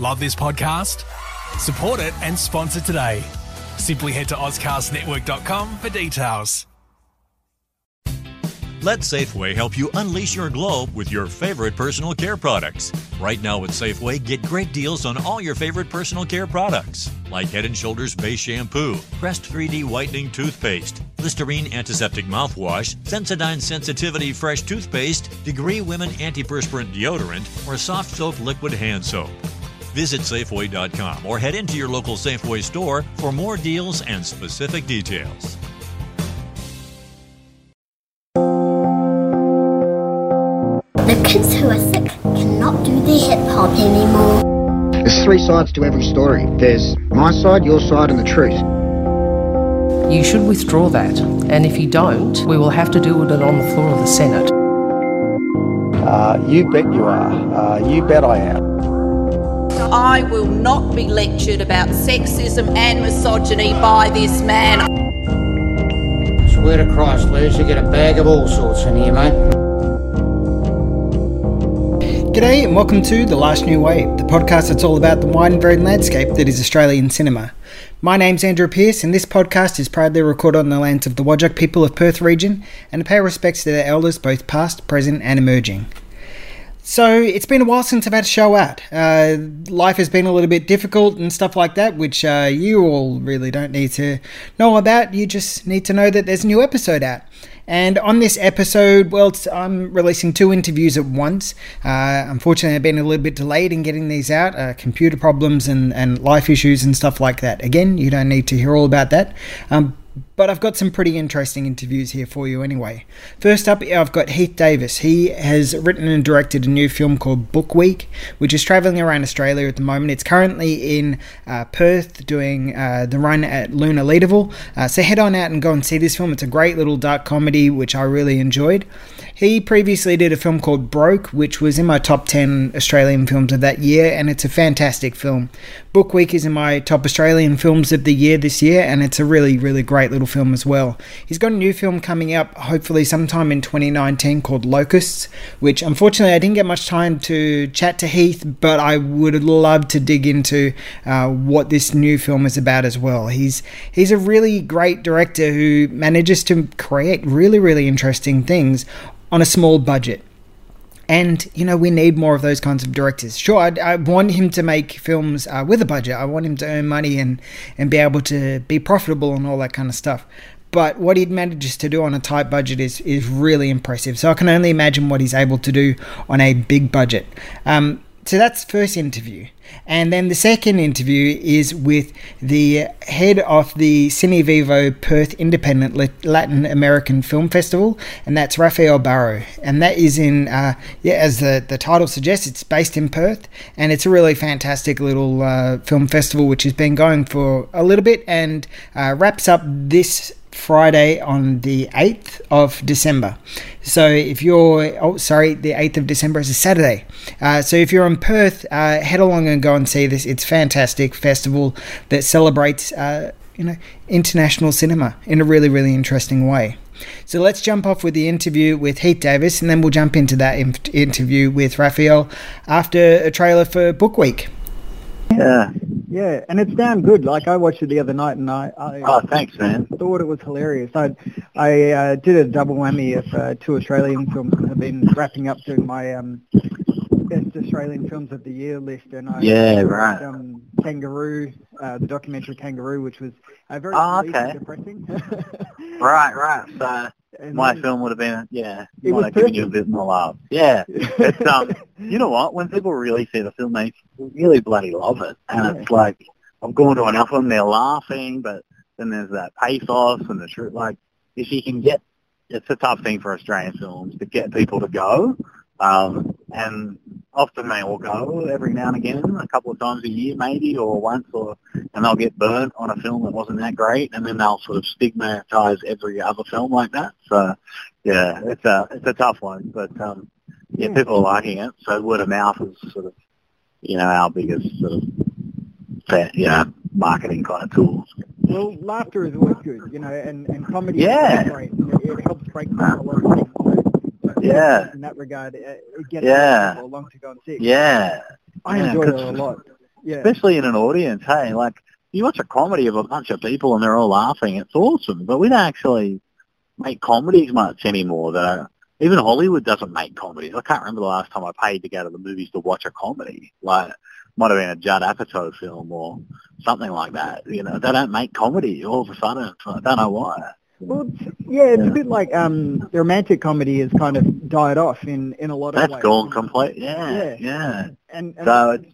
Love this podcast? Support it and sponsor today. Simply head to AuscastNetwork.com for details. Let Safeway help you unleash your glow with your favorite personal care products. Right now at Safeway, get great deals on all your favorite personal care products, like Head & Shoulders Base Shampoo, Crest 3D Whitening Toothpaste, Listerine Antiseptic Mouthwash, Sensodyne Sensitivity Fresh Toothpaste, Degree Women Antiperspirant Deodorant, or Soft Soap Liquid Hand Soap. Visit Safeway.com or head into your local Safeway store for more deals and specific details. The kids who are sick cannot do their hip hop anymore. There's three sides to every story. There's my side, your side, and the truth. You should withdraw that, and if you don't, we will have to deal with it on the floor of the Senate. Uh, you bet you are. Uh, you bet I am. I will not be lectured about sexism and misogyny by this man. Swear to Christ, Liz, you get a bag of all sorts in here, mate. G'day and welcome to The Last New Wave, the podcast that's all about the wide and varied landscape that is Australian cinema. My name's Andrew Peirce, and this podcast is proudly recorded on the lands of the Whadjuk people of Perth region and to pay respects to their elders, both past, present, and emerging. So it's been a while since I've had a show out. Uh, life has been a little bit difficult and stuff like that, which uh, you all really don't need to know about. You just need to know that there's a new episode out. And on this episode, well, I'm releasing two interviews at once. Uh, unfortunately, I've been a little bit delayed in getting these out, uh, computer problems and, and life issues and stuff like that. Again, you don't need to hear all about that. Um, but I've got some pretty interesting interviews here for you anyway. First up, I've got Heath Davis. He has written and directed a new film called Book Week, which is traveling around Australia at the moment. It's currently in uh, Perth doing uh, the run at Luna Leederville. Uh, so head on out and go and see this film. It's a great little dark comedy, which I really enjoyed. He previously did a film called Broke, which was in my top 10 Australian films of that year, and it's a fantastic film. Book Week is in my top Australian films of the year this year, and it's a really, really great little film as well. He's got a new film coming up, hopefully sometime in 2019, called Locusts, which unfortunately I didn't get much time to chat to Heath, but I would love to dig into uh, what this new film is about as well. He's he's a really great director who manages to create really, really interesting things on a small budget. And, you know, we need more of those kinds of directors. Sure, I, I want him to make films uh, with a budget. I want him to earn money and, and be able to be profitable and all that kind of stuff. But what he manages to do on a tight budget is, is really impressive. So I can only imagine what he's able to do on a big budget. Um, so that's first interview. And then the second interview is with the head of the Cine Vivo Perth Independent Latin American Film Festival, and that's Rafael Baro. And that is in, uh, yeah, as the, the title suggests, it's based in Perth, and it's a really fantastic little uh, film festival which has been going for a little bit and uh, wraps up this Friday on the 8th of December. So if you're, oh, sorry, the 8th of December is a Saturday. Uh, so if you're in Perth, uh, head along and go and see this. It's fantastic festival that celebrates, uh, you know, international cinema in a really, really interesting way. So let's jump off with the interview with Heath Davis, and then we'll jump into that in- interview with Rafael after a trailer for Book Week. Yeah, yeah, and it's damn good. Like I watched it the other night, and I, I oh thanks, man. Thought it was hilarious. I I uh, did a double whammy of uh, two Australian films, have been wrapping up doing my um, best Australian films of the year list, and I yeah right. Um, Kangaroo, uh, the documentary Kangaroo, which was uh, very oh, okay. depressing. right, right. So. And my film would have been, yeah, It might have given you a bit more love. Yeah, it's um, you know what? When people really see the film, they really bloody love it, and it's like I'm going to an them, they're laughing, but then there's that pathos and the truth. Like, if you can get, it's a tough thing for Australian films to get people to go, um, and often they will go every now and again, a couple of times a year maybe, or once, or and they'll get burnt on a film that wasn't that great, and then they'll sort of stigmatize every other film like that. So, yeah, it's a it's a tough one, but um, yeah, Yeah. people are liking it. So word of mouth is sort of, you know, our biggest sort of, you know, marketing kind of tool. Well, laughter is always good, you know, and, and comedy Yeah. is great. It, it helps break down a lot of things. So, Yeah. In that regard, it, it gets Yeah. people along to go and see. Yeah, I Yeah, enjoyed it 'cause- a lot. Yeah. especially in an audience. Hey, like you watch a comedy of a bunch of people and they're all laughing. It's awesome, but we don't actually make comedies much anymore. That I, even Hollywood doesn't make comedies. I can't remember the last time I paid to go to the movies to watch a comedy. Like might have been a Judd Apatow film or something like that. You know, they don't make comedy all of a sudden. I don't know why. Well, it's, yeah, it's a bit like um, the romantic comedy has kind of died off in, in a lot of That's ways. That's gone complete. Yeah, Yeah. yeah. And, and So it's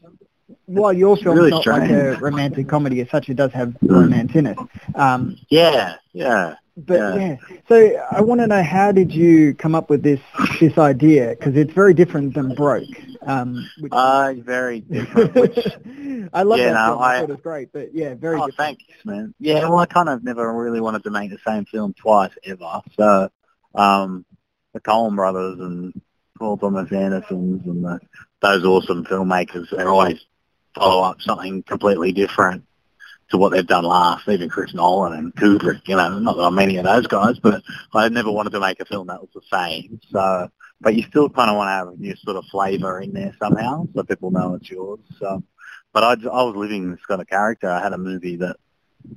while your film's really not like a romantic comedy as such, it does have romance in it. Um, yeah, yeah. But Yeah. yeah. so I want to know how did you come up with this this idea? Because it's very different than Broke. Um, which, Uh, very different. Which I love yeah, that no, film. I, I- thought it was great, but yeah, very oh, different. thanks, man. Yeah, well, I kind of never really wanted to make the same film twice ever. So, um, the Coen brothers and Paul Thomas Andersons and the, those awesome filmmakers, they always follow up something completely different to what they've done last. Even Chris Nolan and Kubrick, you know, not that I'm any of those guys, but I never wanted to make a film that was the same. So, but you still kind of want to have a new sort of flavour in there somehow, so people know it's yours. So, but I, I was living this kind of character. I had a movie that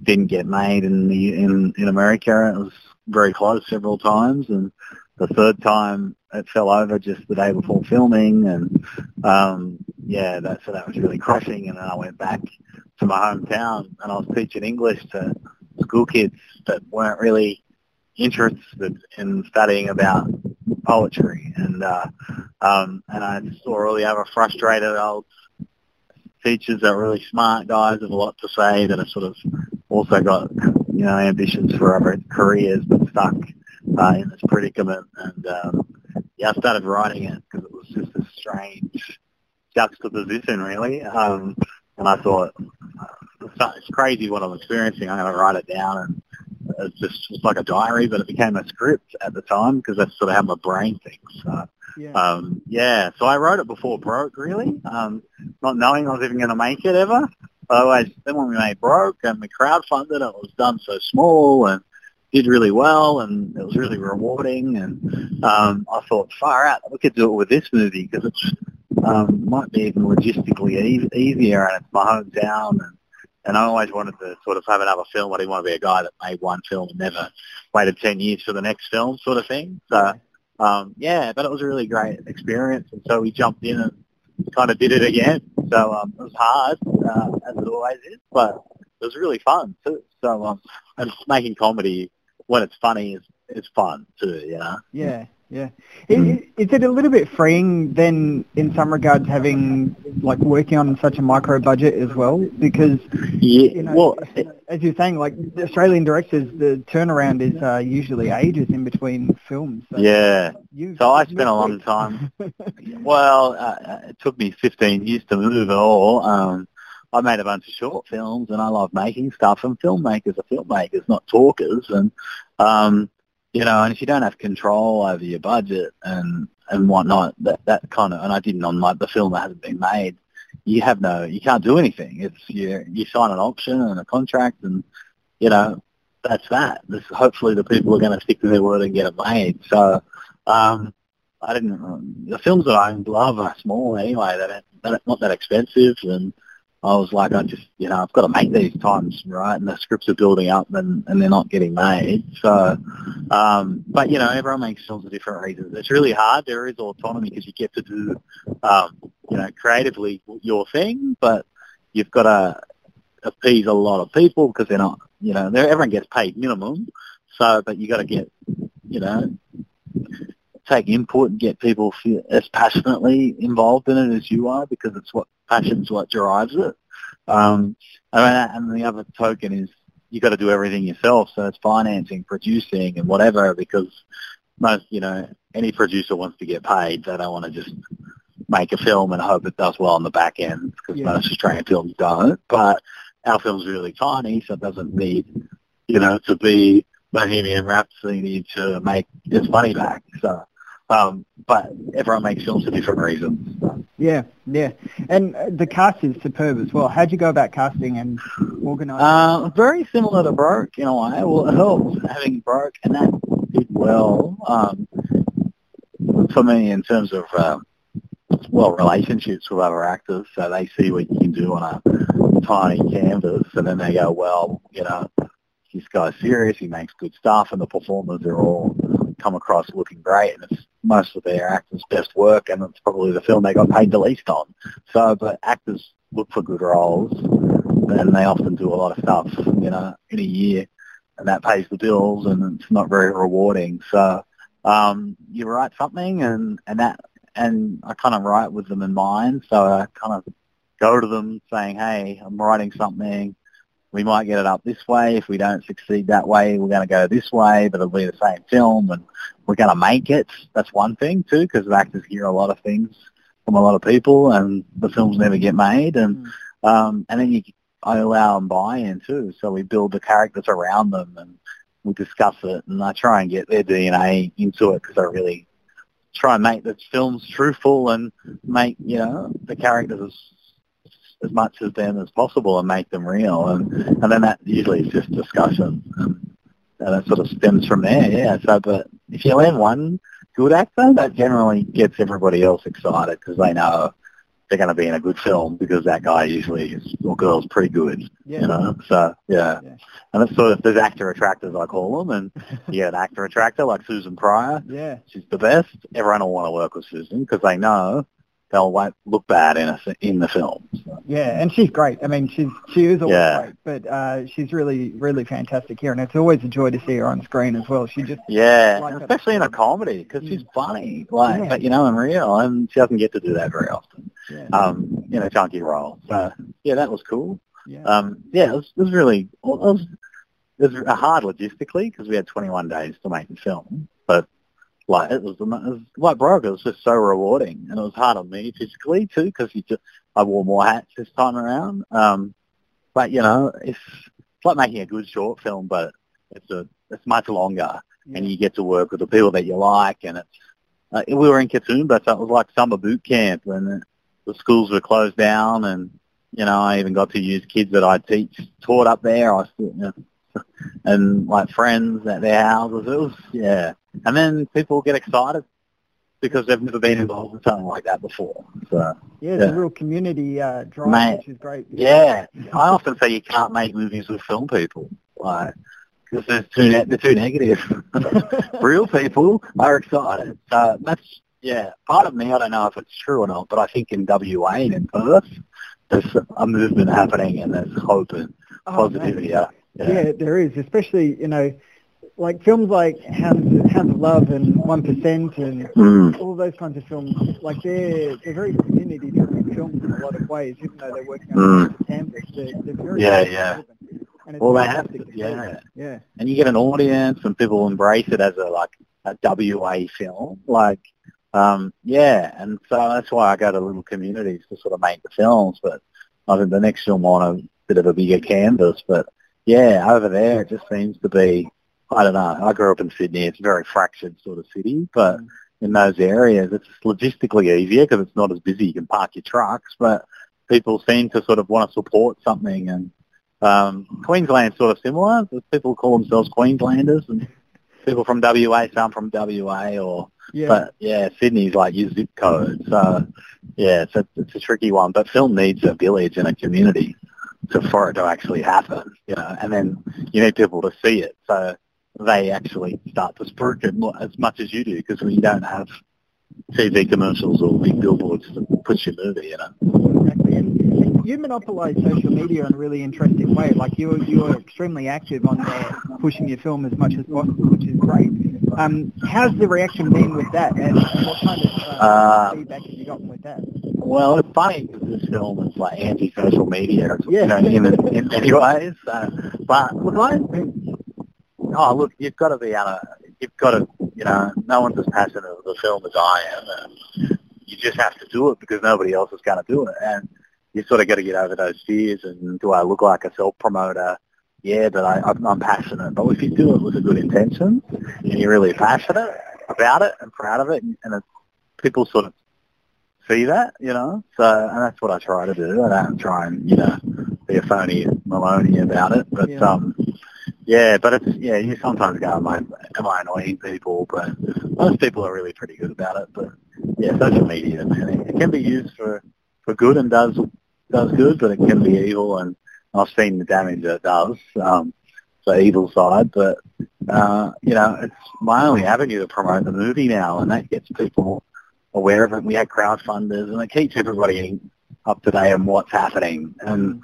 didn't get made in the in in America. It was very close several times, and the third time it fell over just the day before filming, and um, yeah, that so that was really crushing. And then I went back to my hometown, and I was teaching English to school kids that weren't really interested in studying about poetry, and uh, um, and I saw all the other frustrated old teachers that are really smart guys with a lot to say that have sort of also got you know ambitions for other careers but stuck uh, in this predicament. And um, yeah I started writing it because it was just a strange juxtaposition really. Um, and I thought it's crazy what I'm experiencing I'm going to write it down and it's just it's like a diary but it became a script at the time because that's sort of how my brain thinks so Yeah. um, yeah, so I wrote it before Broke, really, um, not knowing I was even going to make it ever. I always, then when we made Broke and we crowdfunded it, it was done so small and did really well and it was really rewarding. And um, I thought, far out, we could do it with this movie because it's um, might be even logistically e- easier and it's my hometown. And, and I always wanted to sort of have another film. I didn't want to be a guy that made one film and never waited 10 years for the next film sort of thing. So um, yeah, but it was a really great experience, and so we jumped in and kind of did it again. So um, it was hard, uh, as it always is, but it was really fun too. So um, and making comedy when it's funny is is fun too, you know. Yeah, yeah. Is, is it a little bit freeing then, in some regards, having like working on such a micro budget as well? Because Yeah, you know, well, as you're saying, like the Australian directors, the turnaround is uh, usually ages in between films. So yeah. So I spent a long time. Well, uh, it took me 15 years to move it all. Um, I made a bunch of short films, and I love making stuff. And filmmakers are filmmakers, not talkers. And um, you know, and if you don't have control over your budget and and whatnot, that that kind of, and I didn't on like the film that hasn't been made. You have no, you can't do anything. It's you, you sign an option and a contract, and you know, that's that. This, hopefully, the people are going to stick to their word and get it made. So, um, I didn't. The films that I love are small anyway. They're not that expensive, and I was like, I just, you know, I've got to make these times right, and the scripts are building up, and and they're not getting made. So, um, but you know, everyone makes films for different reasons. It's really hard. There is autonomy because you get to do, um, you know, creatively your thing, but you've got to appease a lot of people because they're not, you know, everyone gets paid minimum. So, but you got to get, you know, take input and get people as passionately involved in it as you are because it's what passion's what drives it. Um, and, and the other token is you got to do everything yourself. So it's financing, producing, and whatever. Because most, you know, any producer wants to get paid. They don't want to just make a film and hope it does well on the back end because Yeah. most Australian films don't. But our film's really tiny, so it doesn't need, you know, to be Bohemian Rhapsody to make its money back. So, um, but everyone makes films for different reasons. Yeah, yeah. And uh, the cast is superb as well. How'd you go about casting and organising? Uh, very similar to Broke in a way. Well, it helps having Broke, and that did well um, for me in terms of um, well relationships with other actors, so they see what you can do on a tiny canvas, and then they go, well, you know, this guy's serious, he makes good stuff, and the performers are all come across looking great, and it's most of their actors' best work, and it's probably the film they got paid the least on. So, but actors look for good roles, and they often do a lot of stuff, you know, in a year, and that pays the bills, and it's not very rewarding. So, um, you write something, and and that, and I kind of write with them in mind. So I kind of go to them saying, "Hey, I'm writing something." We might get it up this way. If we don't succeed that way, we're going to go this way, but it'll be the same film, and we're going to make it. That's one thing too, because actors hear a lot of things from a lot of people, and the films never get made. And um, and then you, I allow them buy-in too. So we build the characters around them, and we discuss it, and I try and get their DNA into it because I really try and make the films truthful and make you know the characters as much as them as possible and make them real, and and then that usually is just discussion, and, and that sort of stems from there. Yeah. So, but if you land one good actor, that generally gets everybody else excited because they know they're going to be in a good film because that guy usually is or girl's pretty good. Yeah. You know. So yeah. Yeah. And it's sort of there's actor attractors I call them, and you get an actor attractor like Susan Prior. Yeah. She's the best. Everyone will want to work with Susan because they know they'll won't look bad in a, in the film. So, Yeah, and she's great. I mean, she's she is always Yeah. great, but uh, she's really really fantastic here, and it's always a joy to see her on screen as well. She just yeah, Like and especially in a comedy because she's funny, like Yeah. but you know in real, and she doesn't get to do that very often. yeah, Um, in a chunky role. So yeah, that was cool. yeah. Um, yeah, it was, it was really it was, it was hard logistically because we had 21 days to make the film, but like it was, it was like Broke, it was just so rewarding, and it was hard on me physically too because you just I wore more hats this time around. Um, but you know, it's it's like making a good short film, but it's a it's much longer, and you get to work with the people that you like, and it's uh, we were in Katoomba, so it was like summer boot camp, and the, the schools were closed down, and you know, I even got to use kids that I teach taught up there. I still, you know, and like friends at their houses. It was yeah, and then people get excited because they've never been involved in something like that before. So yeah, it's yeah. a real community uh, drive, Mate, which is great. yeah, I often say you can't make movies with film people, like because they're too ne- they're too negative. Real people are excited. So that's yeah. Part of me, I don't know if it's true or not, but I think in WA and in Perth, there's a movement happening, and there's hope and Oh, positivity. Yeah, Yeah, there is, especially you know, like films like Hounds, Hounds of Love and One Percent and Mm. all those kinds of films. Like they're they're very community-driven films in a lot of ways, even though they're working on Mm. canvas. They're, they're very Yeah, yeah. And it's Well, they have to- yeah. yeah, and you get an audience and people embrace it as a like a WA film. Like, um, yeah, and so that's why I go to little communities to sort of make the films. But I think the next film on a bit of a bigger canvas. But yeah, over there it just seems to be. I don't know. I grew up in Sydney. It's a very fractured sort of city, but in those areas it's logistically easier because it's not as busy. You can park your trucks, but people seem to sort of want to support something and um, Queensland's sort of similar. People call themselves Queenslanders, and people from WA, some from WA, or yeah. but yeah, Sydney's like your zip code. So yeah, it's a, it's a tricky one. But film needs a village and a community to for it to actually happen, you know. And then you need people to see it, so they actually start to spruik it as much as you do, because when you don't have TV commercials or big billboards to push your movie, you know. Exactly. And, you monopolise social media in a really interesting way. Like you, you are extremely active on there, pushing your film as much as possible, which is great. Um, how's the reaction been with that, and, and what kind of uh, Uh, feedback have you gotten with that? Well, it's funny because this film is like anti-social media, you know, in, in many ways. Uh, but look, I think, oh, look, you've got to be able to, you've got to, you know, no one's as passionate of the film as I am. And you just have to do it because nobody else is going to do it. And you sort of got to get over those fears. And do I look like a self-promoter? Yeah, but I, I'm, I'm passionate. But if you do it with a good intention and you're really passionate about it and proud of it, and, and it's, people sort of see that, you know. So, and that's what I try to do. I don't try and, you know, be a phony Maloney about it. But, Yeah. um, yeah, but it's, yeah, you sometimes go, am I, am I annoying people? But most people are really pretty good about it. But, yeah, social media, man, it, can be used for for good and does does good, but it can be evil, and I've seen the damage that it does. Um, the evil side, but uh, you know, it's my only avenue to promote the movie now, and that gets people aware of it. We had crowdfunders, and it keeps everybody up to date on what's happening. And,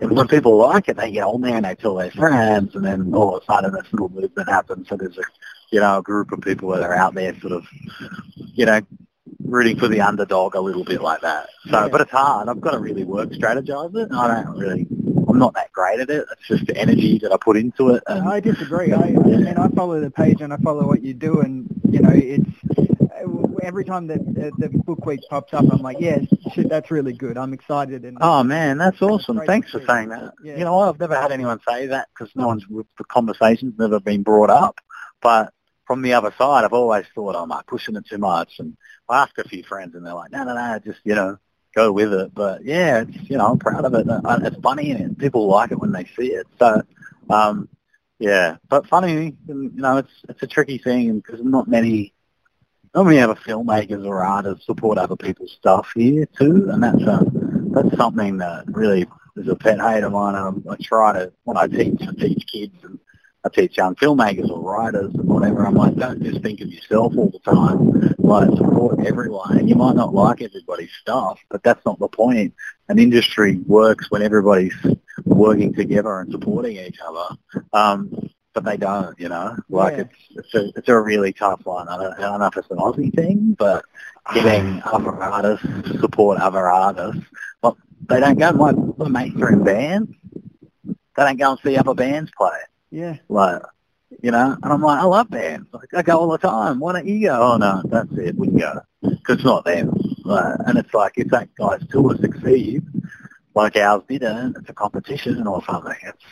and when people like it, they get, oh man, they tell their friends, and then all of a sudden this little movement happens. So there's a, you know, a group of people that are out there sort of, you know, rooting for the underdog a little bit like that. So, Yeah. but it's hard. I've got to really work, strategize it. I don't really, I'm not that great at it. It's just the energy that I put into it. And, I disagree. I, I mean, I follow the page and I follow what you do, and you know, it's every time that the, the book week pops up, I'm like, yes, shit, that's really good. I'm excited. And Oh man, that's awesome! Thanks for saying that. Yeah. You know. I've never had anyone say that because no one's the conversation's never been brought up. But from the other side, I've always thought, oh, am I pushing it too much? And I asked a few friends, and they're like, no, no, no, just you know, go with it. But yeah, it's you know, I'm proud of it. It's funny, and people like it when they see it. So. um yeah, but funny, you know, it's it's a tricky thing because not many, not many other filmmakers or artists support other people's stuff here too, and that's a, that's something that really is a pet hate of mine. And I try to when I teach, I teach kids and I teach young filmmakers or writers and whatever. I'm like, don't just think of yourself all the time. Like support everyone, and you might not like everybody's stuff, but that's not the point. An industry works when everybody's working together and supporting each other. Um, but they don't, you know. Like Yeah. it's it's a it's a really tough one. I don't, I don't know if it's an Aussie thing, but getting other artists to support other artists. Well, they don't go. My, my mates are in bands. They don't go and see other bands play. yeah, Like, you know, and I'm like, I love bands. Like, I go all the time. Why don't you go? Oh no, that's it. We can go because it's not them. Like, and it's like if that guy's tour succeeds, like ours didn't, it's a competition or something. It's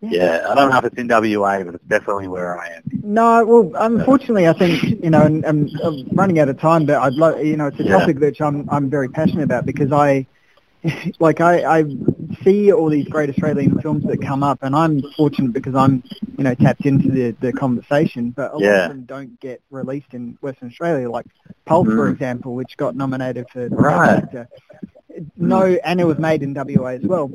yeah, I don't know if it's in WA, but it's definitely where I am. No, well, unfortunately, I think you know, and, and I'm running out of time, but I'd love, you know, it's a Yeah. topic which I'm I'm very passionate about because I, like, I I see all these great Australian films that come up, and I'm fortunate because I'm you know tapped into the the conversation, but a lot Yeah. of them don't get released in Western Australia, like Pulp, for Mhm. example, which got nominated for Right. Actor. No, and it was made in WA as well.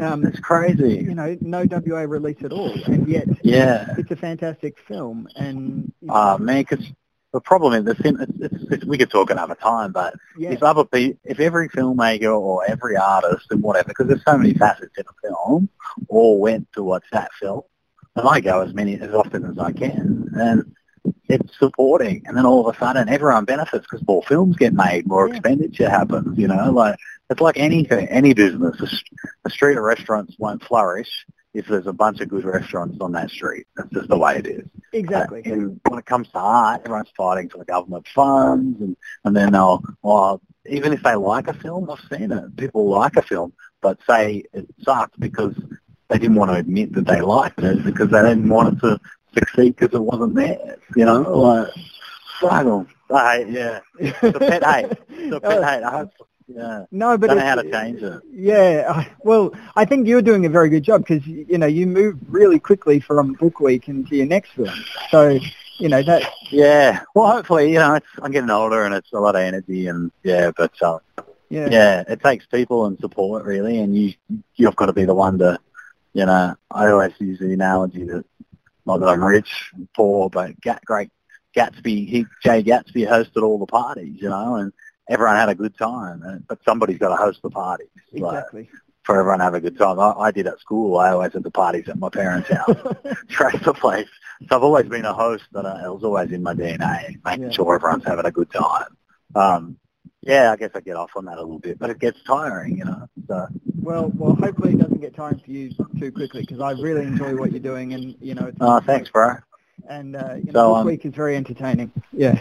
Um, It's crazy. you know, no WA release at all, and yet Yeah. it's a fantastic film, and you know, Oh man, because the problem is the it's, it's, it's, we could talk another time, but yeah, if other pe- if every filmmaker or every artist and whatever, because there's so many facets in a film, all went to watch that film, and I go as many as often as I can, and it's supporting, and then all of a sudden everyone benefits because more films get made, more Yeah. expenditure happens, you know, like it's like anything, any business. A street of restaurants won't flourish if there's a bunch of good restaurants on that street. That's just the way it is. exactly. Uh, and when it comes to art, everyone's fighting for the government funds, and, and then they'll, well, even if they like a film, I've seen it. People like a film, but say it sucked because they didn't want to admit that they liked it because they didn't want it to succeed because it wasn't theirs. You know, like struggle. I yeah, it's a pet hate. It's a pet hate. I hope, yeah. No, but Don't know how to change it. Yeah, I- well, I think you're doing a very good job because you know you move really quickly from book week into your next one. So you know that. Yeah. Well, hopefully, you know, it's, I'm getting older and it's a lot of energy and yeah, but uh, Yeah. yeah, it takes people and support really, and you you've got to be the one to, you know. I always use the analogy that not that I'm rich, and poor, but Gat, great Gatsby, he, Jay Gatsby hosted all the parties, you know, and everyone had a good time. And, but somebody's got to host the Exactly. for everyone to have a good time. I, I did at school. I always had the parties at my parents' house, trash the place. So I've always been a host, but uh, it was always in my DNA, making Yeah. sure everyone's having a good time. Um, yeah, I guess I get off on that a little bit, but it gets tiring, you know. So Well, well, hopefully it doesn't get tiring for you too quickly because I really enjoy what you're doing, and you know, it's, Oh, thanks, bro. and uh, you know, So, book um, week is very entertaining. Yeah.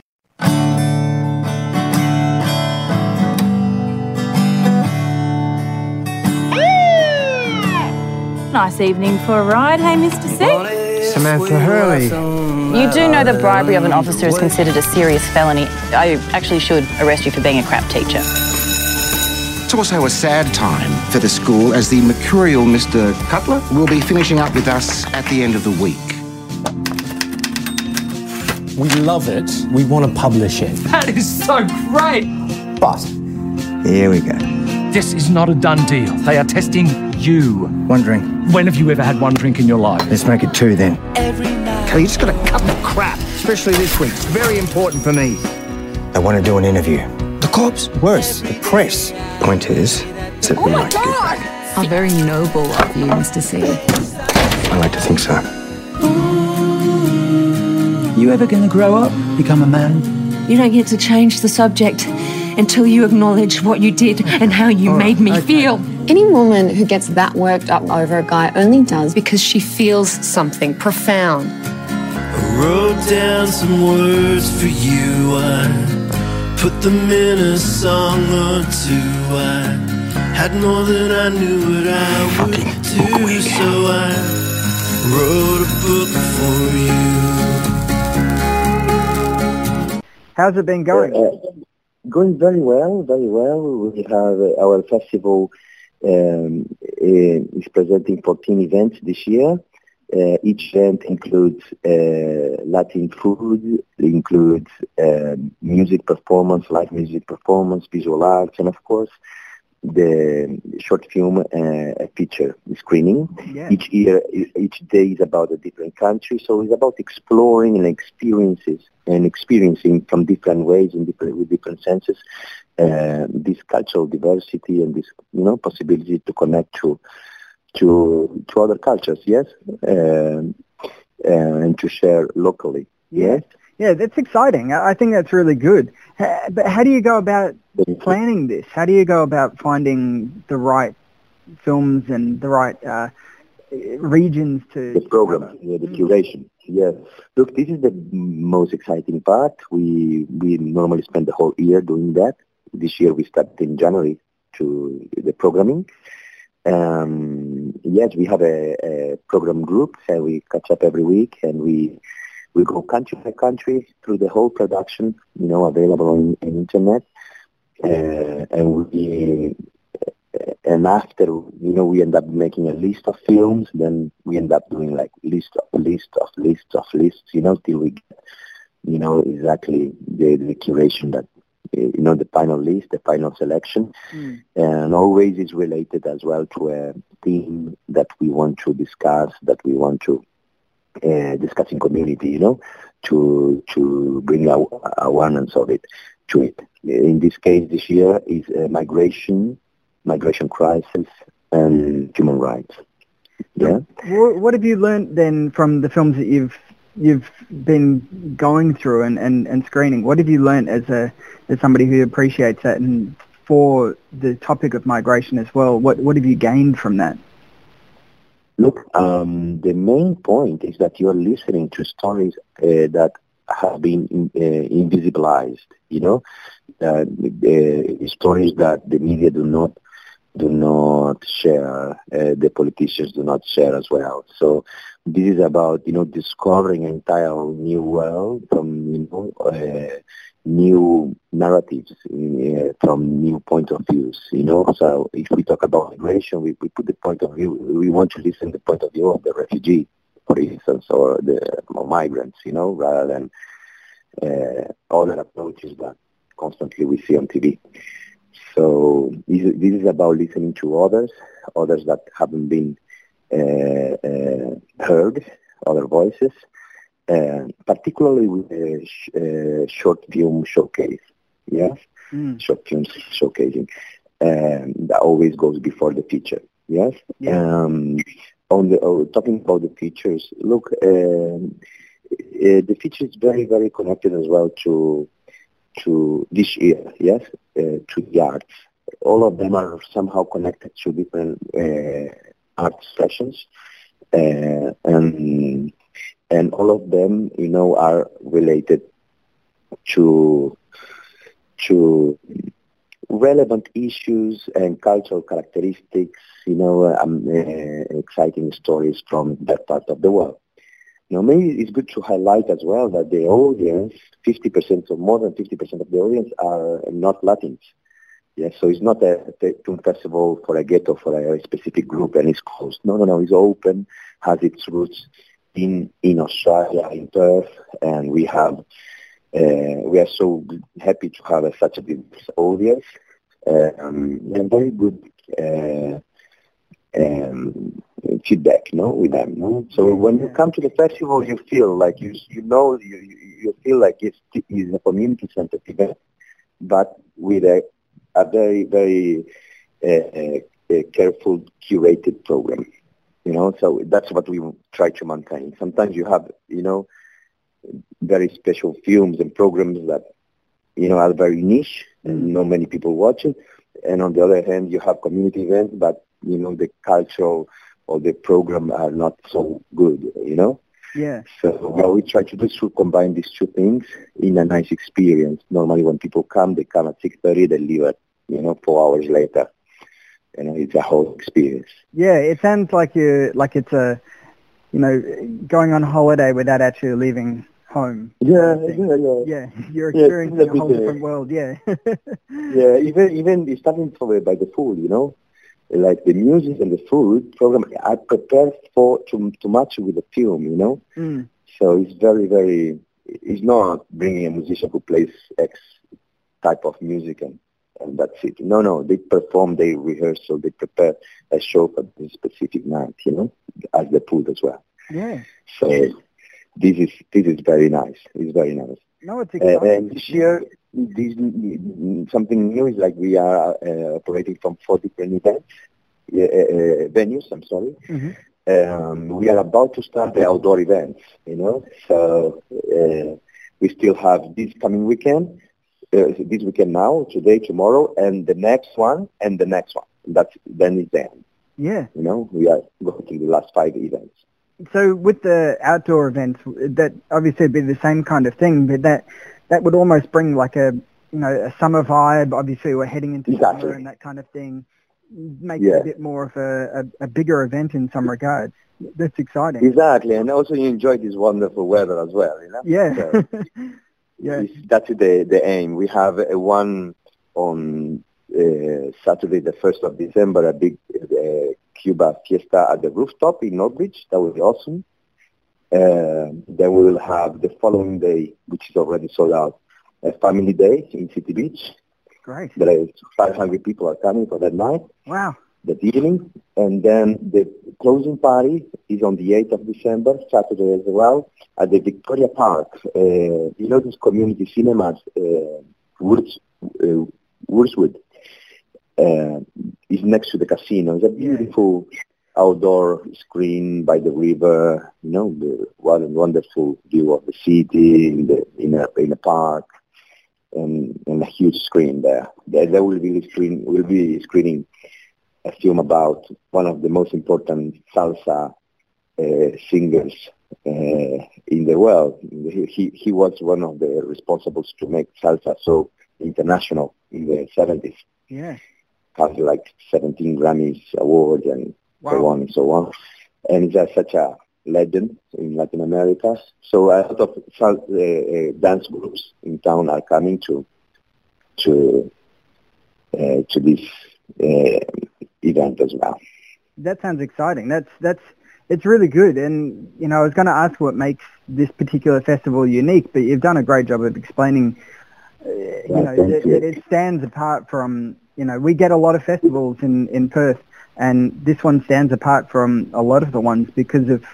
Nice evening for a ride, hey, Mr. C? Samantha Hurley. You do know that bribery of an officer is considered a serious felony. I actually should arrest you for being a crap teacher. It's also a sad time for the school as the mercurial Mr. Cutler will be finishing up with us at the end of the week. We love it. We want to publish it. That is so great. But here we go. This is not a done deal. They are testing you. One drink. When have you ever had one drink in your life? Let's make it two then. Kelly, you just got to cut the crap, especially this week. It's very important for me. I want to do an interview. The cops? Worse, the press. Point is, is that we oh like to get How very noble of you, Mr. C. I like to think so. You ever gonna grow up, become a man? You don't get to change the subject until you acknowledge what you did and how you made me feel. Any woman who gets that worked up over a guy only does Because she feels something profound. I wrote down some words for you. I put them in a song or two. I had more than I knew what I would do, so I wrote a book for you. How's it been going? Uh, going very well, very well. We have uh, our festival um, uh, is presenting 14 events this year. Uh, each event includes uh, Latin food, includes um, music performance, live music performance, visual arts, and of course the short film uh, feature screening. Yeah. Each year, each day is about a different country, so it's about exploring and experiences and experiencing from different ways and different with different senses uh, this cultural diversity and this you know possibility to connect to to to other cultures, yes, um, uh, and to share locally. Yes. Yeah, that's exciting. I think that's really good. But how do you go about planning this? How do you go about finding the right films and the right uh, regions to? the program, yeah, the curation. Yes. Look, this is the most exciting part. We we normally spend the whole year doing that. This year we started in January to the programming. Um, yes, we have a, a program group and we catch up every week and we we go country by country through the whole production, you know, available on, on internet. Uh, and we and after you know we end up making a list of films then we end up doing like list of list of list of lists you know till we get you know exactly the, the curation that uh, you know the final list the final selection and always is related as well to a theme that we want to discuss that we want to uh, discuss community you know to to bring awareness of it to it in this case this year is migration migration crisis and human rights. Yeah. What, have you learnt then from the films that you've you've been going through and, and, and screening? What have you learnt as a as somebody who appreciates that and for the topic of migration as well? What what have you gained from that? Look, um, the main point is that you're listening to stories uh, that have been in, uh, invisibilized. You know, uh, stories that the media do not do not share, uh, the politicians do not share as well. So this is about you know discovering an entire new world from you know uh, new narratives uh, from new point of views. You know, so if we talk about migration, we, we put the point of view. We want to listen the point of view of the refugee, for instance, or the or migrants. You know, rather than uh, other approaches that constantly we see on TV. So this, is- this is about listening to others, others that haven't been uh, uh, heard, other voices, particularly with a sh- uh, short film showcase. Yes, short films showcasing um, that always goes before the feature. Yes. Um, on the oh, talking about the features, look, um, uh, the feature is very very connected as well to to this year, yes, uh, to the arts. All of them are somehow connected to different uh, art sessions, uh, and and all of them, you know, are related to to relevant issues and cultural characteristics, you know, um, uh, exciting stories from that part of the world. Know, maybe it's good to highlight as well that the audience, 50% or more than 50% of the audience are not Latins. Yes, so it's not a, a festival for a ghetto, for a specific group, and it's closed. No, no, no, it's open, has its roots in in Australia, in Perth, and we have uh, we are so happy to have such a big audience um, and very good uh, um, feedback, no, with them. No? So when you come to the festival, you feel like you you know you you feel like it's, it's a community center event, but with a a very very uh, uh, careful curated program. You know, so that's what we try to maintain. Sometimes you have, you know, very special films and programs that, you know, are very niche and mm. not many people watch it. And on the other hand, you have community events, but, you know, the cultural or the program are not so good, you know? Yeah. So what we try to do is to combine these two things in a nice experience. Normally when people come, they come at 6.30, they leave at, you know, four hours later. You know, it's a whole experience. Yeah, it sounds like you like it's a, you know, going on holiday without actually leaving home. Yeah, yeah, yeah. Yeah, you're experiencing it's a a whole uh, different world. Yeah. Yeah, even even it's starting from by the food, you know, like the music and the food program, I prepare for to to match with the film, you know. Mm. So it's very very. It's not bringing a musician who plays X type of music and and that's it. No, no, they perform, they rehearse, so they prepare a show for this specific night, you know, as the food as well. Yeah. So this is this is very nice. It's very nice. No, it's Uh, and this year, this, something new is like we are uh, operating from four different events, uh, uh, venues, I'm sorry. Mhm. Um, we are about to start the outdoor events, you know, so uh, we still have this coming weekend, uh, Uh, this weekend now, today, tomorrow, and the next one, and the next one. That's then is the end. Yeah. You know, we are going to the last five events. So with the outdoor events, that obviously would be the same kind of thing, but that that would almost bring like a you know a summer vibe. Obviously, we're heading into Exactly. summer and that kind of thing. Make it a bit more of a, a, a bigger event in some regards. That's exciting. Exactly, and also you enjoy this wonderful weather as well, you know. Yeah. So, yeah. that's the the aim. We have a one on uh, Saturday, the first of December, a big uh, Cuba fiesta at the rooftop in Northbridge. That will be awesome. Uh, then we will have the following day, which is already sold out, a family day in City Beach. Great. There is 500 people are coming for that night Wow. That evening. And then the closing party is on the 8th of December, Saturday as well, at the Victoria Park. Uh, you know this community cinemas, uh, Woods, uh, Burswood, uh, is next to the casino. It's a beautiful outdoor screen by the river, you know, the what a wonderful view of the city in, the, in, a, in a park. And, and a huge screen there. There, there will be screen will be screening a film about one of the most important salsa uh, singers uh, in the world. He, he was one of the responsibles to make salsa so international in the 70s. Yeah. Has like 17 Grammys awards and so on and so on. And he's uh, such a legend in Latin America. So a lot of sal- uh, uh, dance groups in town are coming to to uh, to this uh, event as well. That sounds exciting. That's that's it's really good. And you know, I was going to ask what makes this particular festival unique, but you've done a great job of explaining. Uh, you know, thank that, you. it stands apart from. You know, we get a lot of festivals in in Perth, and this one stands apart from a lot of the ones because of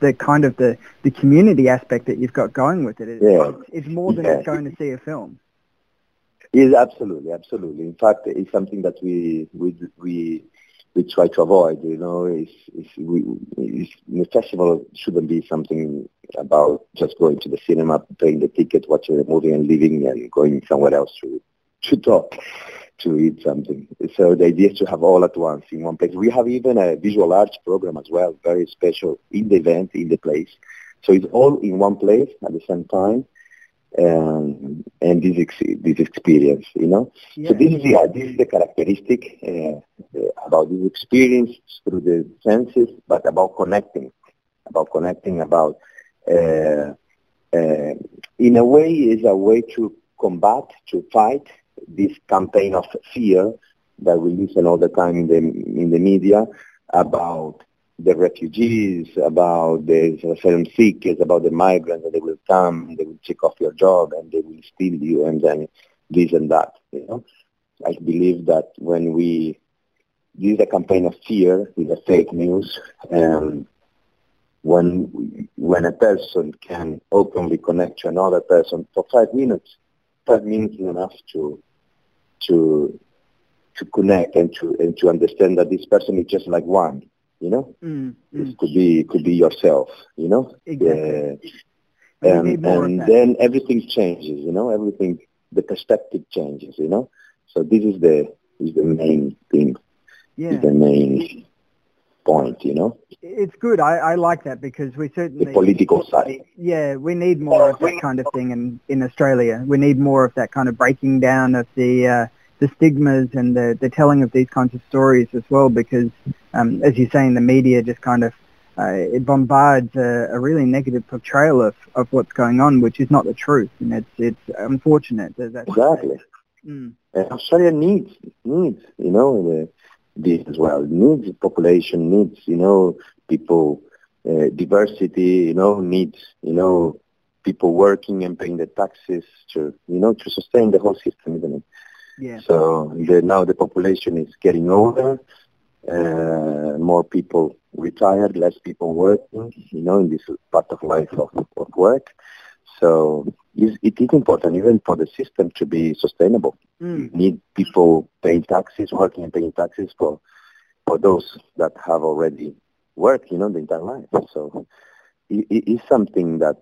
the kind of the the community aspect that you've got going with it. It's, Yeah. it's more than Yeah. just going to see a film. Yes, absolutely, absolutely. In fact, it's something that we we we we try to avoid. You know, it's, it's, we is, the festival shouldn't be something about just going to the cinema, paying the ticket, watching the movie, and leaving and going somewhere else to to talk, to eat something. So the idea is to have all at once in one place. We have even a visual arts program as well, very special in the event, in the place. So it's all in one place at the same time um, and this ex- this experience, you know. So this is yeah, this is the characteristic uh, uh, about this experience through the senses, but about connecting, about connecting, about uh, uh, in a way is a way to combat, to fight this campaign of fear that we listen all the time in the in the media about the refugees, about the asylum seekers, about the migrants that they will come, they will take off your job and they will steal you and then this and that. You know, I believe that when we use a campaign of fear with a fake news, um, when when a person can openly connect to another person for five minutes, five minutes is enough to to to connect and to and to understand that this person is just like one you know? Mm, mm. it could be it could be yourself you know? Exactly. Uh, and and then everything changes you know? Everything the perspective changes you know? So this is the is the main thing. Yeah. is the main point you know? It's good. I, I like that because we certainly the political side. Yeah we need more of that kind of thing in in australia. We need more of that kind of breaking down of the uh, the stigmas and the, the telling of these kinds of stories as well because, um, as you say, in the media just kind of uh, it bombards a, a, really negative portrayal of, of what's going on, which is not the truth, and it's it's unfortunate. Exactly. Mm. Australia needs needs you know this as well. It needs population needs you know people uh, diversity you know needs you know people working and paying the taxes to you know to sustain the whole system, isn't it? Yeah. So the, now the population is getting older, uh, more people retired, less people working, you know, in this part of life of, of work. So it is important even for the system to be sustainable. Mm. You need people paying taxes, working and paying taxes for for those that have already worked, you know, the entire life. So it, it is something that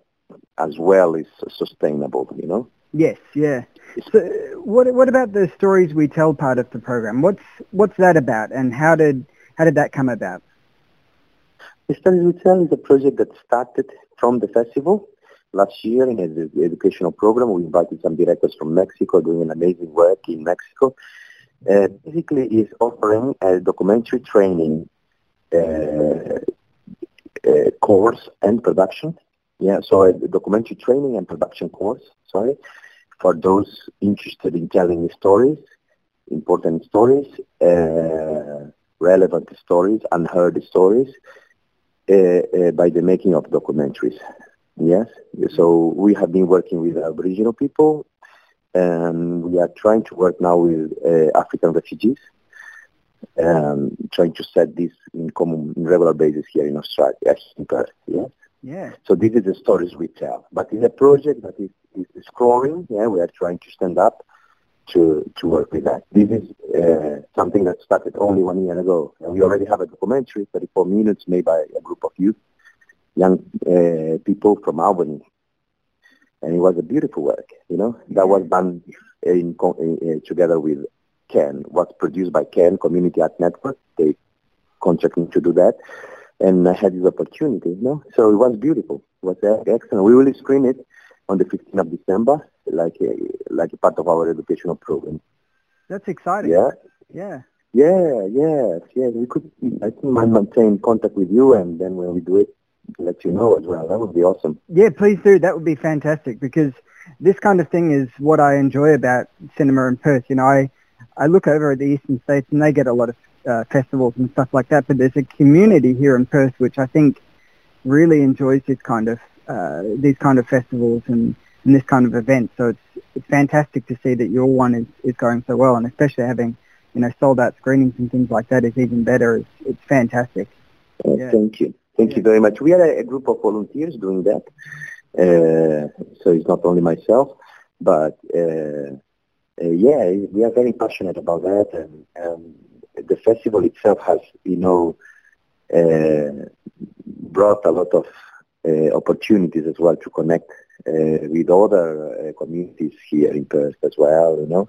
as well is sustainable, you know. Yes, yeah. So what what about the stories we tell part of the program? What's what's that about, and how did how did that come about? The Stories We Tell is a project that started from the festival last year in an educational program. We invited some directors from Mexico doing an amazing work in Mexico. Uh, basically, is offering a documentary training uh, uh, course and production. Yeah, so a documentary training and production course. Sorry, for those interested in telling stories, important stories, uh, relevant stories, unheard stories, uh, uh, by the making of documentaries. Yes, so we have been working with Aboriginal people, and we are trying to work now with uh, African refugees, um, trying to set this in common, regular basis here in Australia, in Perth. Yes. Yeah. So this is the stories we tell. But it's a project that is, is, is growing. Yeah, we are trying to stand up to to work with that. This is uh, something that started only one year ago, and we already have a documentary, 34 minutes, made by a group of youth, young uh, people from Albany, and it was a beautiful work. You know, that was done in, in, in together with CAN. Was produced by CAN Community Art Network. They contracted me to do that and I had this opportunity, you know. So it was beautiful. It was excellent. We will screen it on the 15th of December, like a, like a part of our educational program. That's exciting. Yeah. Yeah. Yeah, yes, yes. We could, I think, maintain contact with you, and then when we do it, let you know as well. That would be awesome. Yeah, please do. That would be fantastic because this kind of thing is what I enjoy about cinema in Perth. You know, I I look over at the eastern states and they get a lot of uh, festivals and stuff like that. But there's a community here in Perth which I think really enjoys this kind of uh, these kind of festivals and, and this kind of event. So it's it's fantastic to see that your one is, is going so well, and especially having you know sold out screenings and things like that is even better. It's it's fantastic. Uh, yeah. Thank you, thank yeah. you very much. We are a, a, group of volunteers doing that, uh, so it's not only myself, but. Uh, uh, yeah, we are very passionate about that, and, and the festival itself has, you know, uh, brought a lot of uh, opportunities as well to connect uh, with other uh, communities here in Perth as well, you know,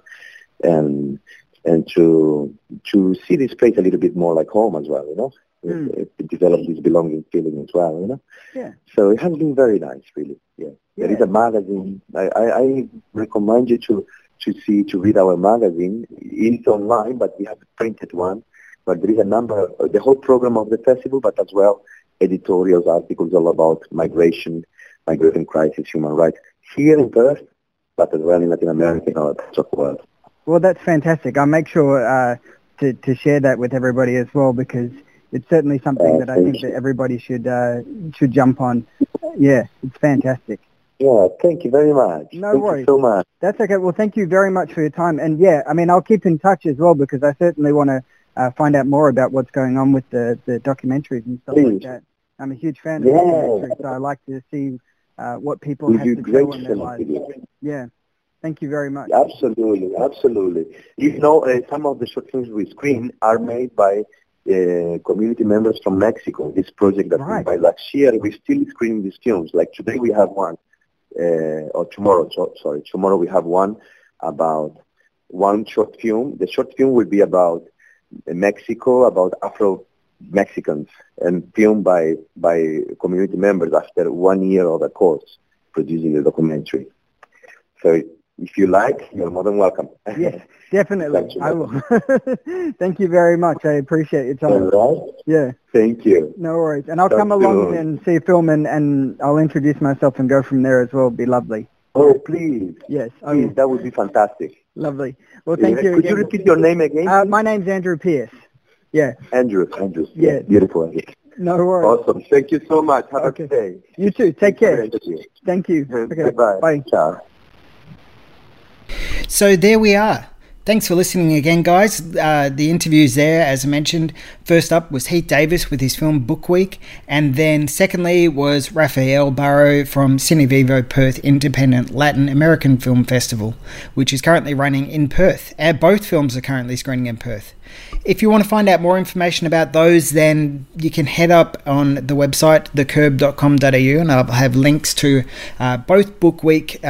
and and to to see this place a little bit more like home as well, you know, mm. this belonging feeling as well, you know. Yeah. So it has been very nice, really. Yeah. yeah. There is a magazine. I, I, I recommend you to to see to read our magazine. It's online, but we have a printed one. But there is a number, the whole program of the festival, but as well editorials, articles all about migration, migration crisis, human rights here in Perth, but as well in Latin America and other parts of the world. Well, that's fantastic. I'll make sure uh, to to share that with everybody as well because it's certainly something Uh, that I think that everybody should uh, should jump on. Yeah, it's fantastic. Yeah, thank you very much. No thank worries. you so much. That's okay. Well, thank you very much for your time. And yeah, I mean, I'll keep in touch as well because I certainly want to uh, find out more about what's going on with the, the documentaries and stuff like that. I'm a huge fan of Yeah. documentaries, so I like to see uh, what people We have do to show in their lives. Yeah. Thank you very much. Absolutely, absolutely. You know, uh, some of the short films we screen are made by uh, community members from Mexico. This project that we made last year, we still screen these films. Like today we have one, uh, or tomorrow, so, sorry, tomorrow we have one about one short film. The short film will be about Mexico, about Afro Mexicans, and filmed by by community members after one year of a course producing the documentary. So if you like, you're more than welcome. Yeah, definitely. Thank you. I will. Thank you very much. I appreciate your time. All right. Yeah. Thank you. No worries. And I'll Talk come along soon. and see a film and, and I'll introduce myself and go from there as well. It'd be lovely. Oh, please. Yes. Please, that would be fantastic. Lovely. Well, thank Yeah, you Could again. you repeat your name again? Uh, my name's Andrew Peirce. Yeah. Andrew. Andrew. Yeah. Beautiful. No worries. Awesome. Thank you so much. Have Okay. a good day. You too. Take care. Thank you. Thank you. Okay. Bye. Bye. Ciao. So there we are. Thanks for listening again, guys. Uh, the interviews there, as I mentioned, first up was Heath Davis with his film Book Week, and then secondly was Rafael Baro from Cine Vivo Perth Independent Latin American Film Festival, which is currently running in Perth. Uh, both films are currently screening in Perth. If you want to find out more information about those, then you can head up on the website thecurb.com.au, and I'll have links to uh, both Book Week.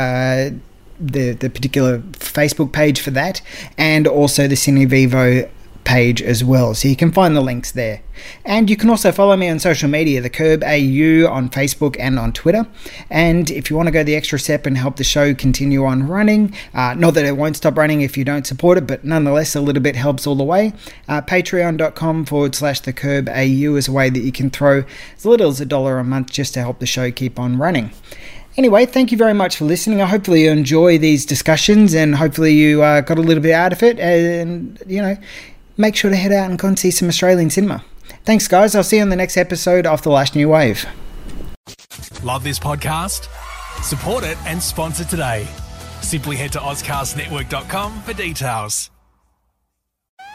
The the particular Facebook page for that, and also the Cine Vivo page as well. So you can find the links there. And you can also follow me on social media, the Curb AU on Facebook and on Twitter. And if you want to go the extra step and help the show continue on running, uh, not that it won't stop running if you don't support it, but nonetheless a little bit helps all the way. Uh, Patreon.com forward slash the Curb AU is a way that you can throw as little as a dollar a month just to help the show keep on running. Anyway, thank you very much for listening. I hopefully you enjoy these discussions and hopefully you uh, got a little bit out of it. And, you know, make sure to head out and go and see some Australian cinema. Thanks, guys. I'll see you on the next episode of The Last New Wave. Love this podcast? Support it and sponsor today. Simply head to OzCastNetwork.com for details.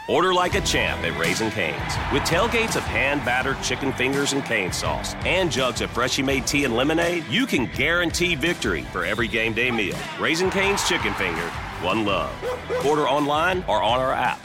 Order like a champ at Raising Cane's. With tailgates of hand battered chicken fingers and cane sauce and jugs of freshly made tea and lemonade, you can guarantee victory for every game day meal. Raising Cane's Chicken Finger, one love. Order online or on our app.